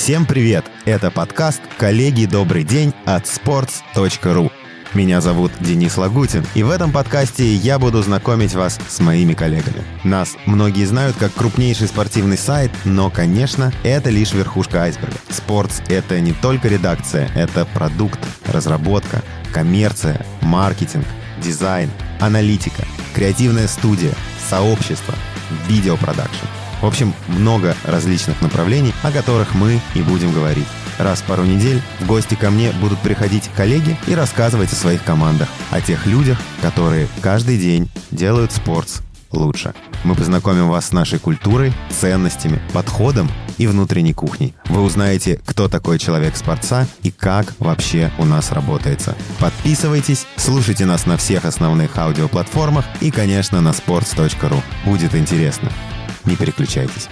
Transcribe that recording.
Всем привет! Это подкаст «Коллеги, добрый день» от sports.ru. Меня зовут Денис Лагутин, и в этом подкасте я буду знакомить вас с моими коллегами. Нас многие знают как крупнейший спортивный сайт, но, конечно, это лишь верхушка айсберга. Спортс — это не только редакция, это продукт, разработка, коммерция, маркетинг, дизайн, аналитика, креативная студия, сообщество, видеопродакшн. В общем, много различных направлений, о которых мы и будем говорить. Раз в пару недель в гости ко мне будут приходить коллеги и рассказывать о своих командах, о тех людях, которые каждый день делают спорт лучше. Мы познакомим вас с нашей культурой, ценностями, подходом и внутренней кухней. Вы узнаете, кто такой человек спорца и как вообще у нас работается. Подписывайтесь, слушайте нас на всех основных аудиоплатформах и, конечно, на sports.ru. Будет интересно. Не переключайтесь.